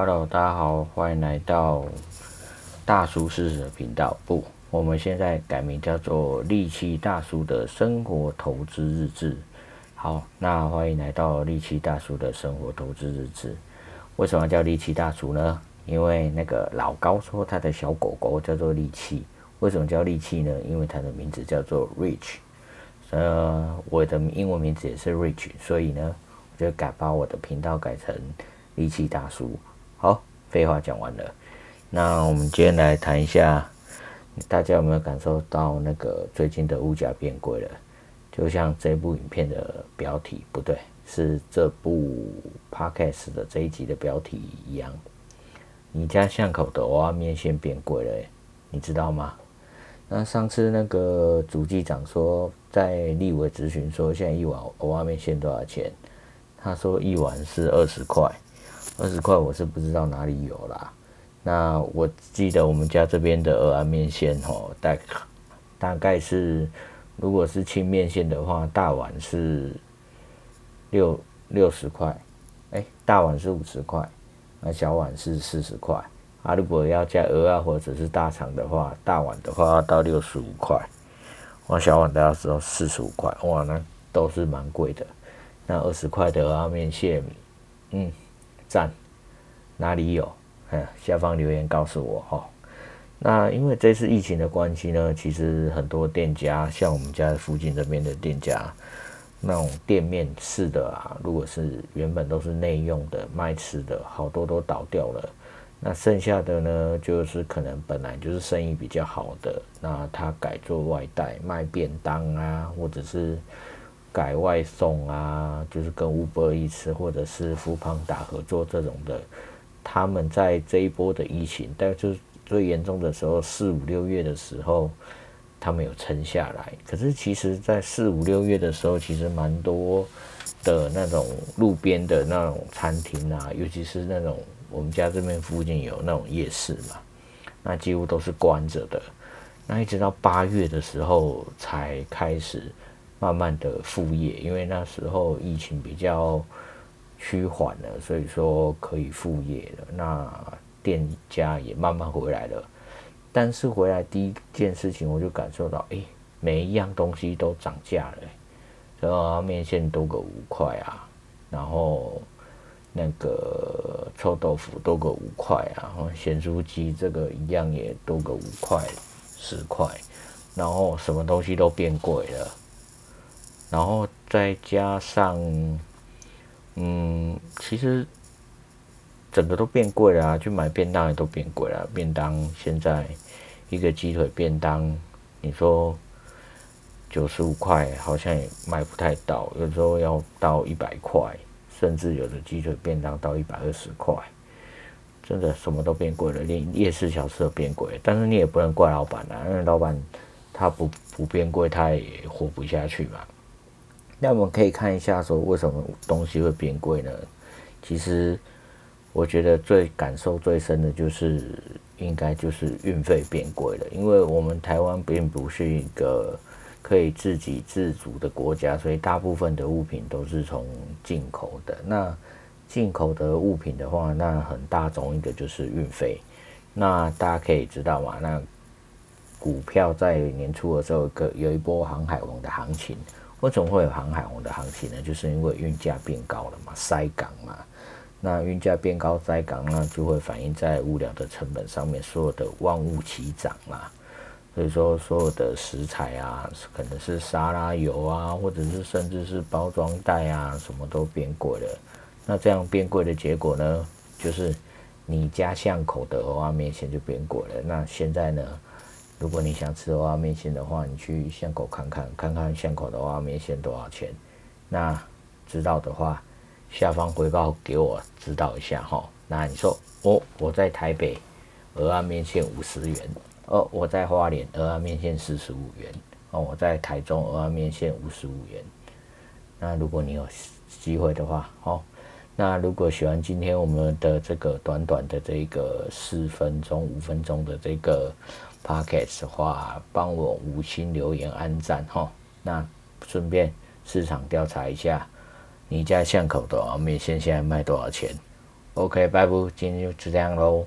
Hello，大家好，欢迎来到大叔试试的频道。不，我们现在改名叫做利器大叔的生活投资日志。好，那欢迎来到利器大叔的生活投资日志。为什么叫利器大叔呢？因为那个老高说他的小狗狗叫做利器。为什么叫利器呢？因为它的名字叫做 Rich。呃，我的英文名字也是 Rich，所以呢，我就改把我的频道改成利器大叔。好，废话讲完了，那我们今天来谈一下，大家有没有感受到那个最近的物价变贵了？就像这部影片的标题，不对，是这部 Podcast 的这一集的标题一样。你家巷口的蚵仔面线变贵了，你知道吗？那上次那个主机长说，在立委咨询说，现在一碗蚵仔面线多少钱？他说一碗是二十块。二十块我是不知道哪里有啦。那我记得我们家这边的蚵仔面线吼，大大概是，如果是清面线的话，大碗是六六十块，哎，大碗是五十块，那小碗是四十块。啊，如果要加鹅啊或者是大肠的话，大碗的话要到六十五块，哇，小碗都要只有四十五块，哇，那都是蛮贵的。那二十块的鹅面线，嗯。赞，哪里有？嗯，下方留言告诉我哈。那因为这次疫情的关系呢，其实很多店家，像我们家附近这边的店家，那种店面式的啊，如果是原本都是内用的卖吃的，好多都倒掉了。那剩下的呢，就是可能本来就是生意比较好的，那他改做外带卖便当啊，或者是。改外送啊，就是跟 Uber Eats 或者是 Foodpanda 合作这种的，他们在这一波的疫情，但就是最严重的时候，四五六月的时候，他们有撑下来。可是其实，在四五六月的时候，其实蛮多的那种路边的那种餐厅啊，尤其是那种我们家这边附近有那种夜市嘛，那几乎都是关着的。那一直到八月的时候才开始。慢慢的复业，因为那时候疫情比较趋缓了，所以说可以复业了。那店家也慢慢回来了，但是回来第一件事情，我就感受到，哎，每一样东西都涨价了。然后面线多个五块啊，然后那个臭豆腐多个五块啊，咸酥鸡这个一样也多个五块、十块，然后什么东西都变贵了。然后再加上，嗯，其实整个都变贵了啊，去买便当也都变贵了。便当现在一个鸡腿便当，你说九十五块，好像也买不太到，有时候要到一百块，甚至有的鸡腿便当到一百二十块，真的什么都变贵了，连夜市小吃都变贵。但是你也不能怪老板啊，因为老板他不不变贵，他也活不下去嘛。那我们可以看一下，说为什么东西会变贵呢？其实我觉得最感受最深的就是，应该就是运费变贵了。因为我们台湾并不是一个可以自给自足的国家，所以大部分的物品都是从进口的。那进口的物品的话，那很大宗一个就是运费。那大家可以知道嘛，那股票在年初的时候，有有一波航海王的行情。为什么会有航海王的行情呢？就是因为运价变高了嘛，塞港嘛。那运价变高塞港，那就会反映在物料的成本上面，所有的万物齐涨嘛。所以说，所有的食材啊，可能是沙拉油啊，或者是甚至是包装袋啊，什么都变贵了。那这样变贵的结果呢，就是你家巷口的蚵仔面线就变贵了。那现在呢？如果你想吃蚵仔面线的话，你去巷口看看，看看巷口的蚵仔面线多少钱。那知道的话，下方回报给我知道一下哈。那你说，哦，我在台北蚵仔面线五十元，哦，我在花莲蚵仔面线四十五元，哦，我在台中蚵仔面线五十五元。那如果你有机会的话，哦，那如果喜欢今天我们的这个短短的这个四分钟、五分钟的这个。Podcast 的话，帮我五星留言、按赞哈。那顺便市场调查一下，你家巷口的面线现在卖多少钱？OK，拜拜，今天就这样喽。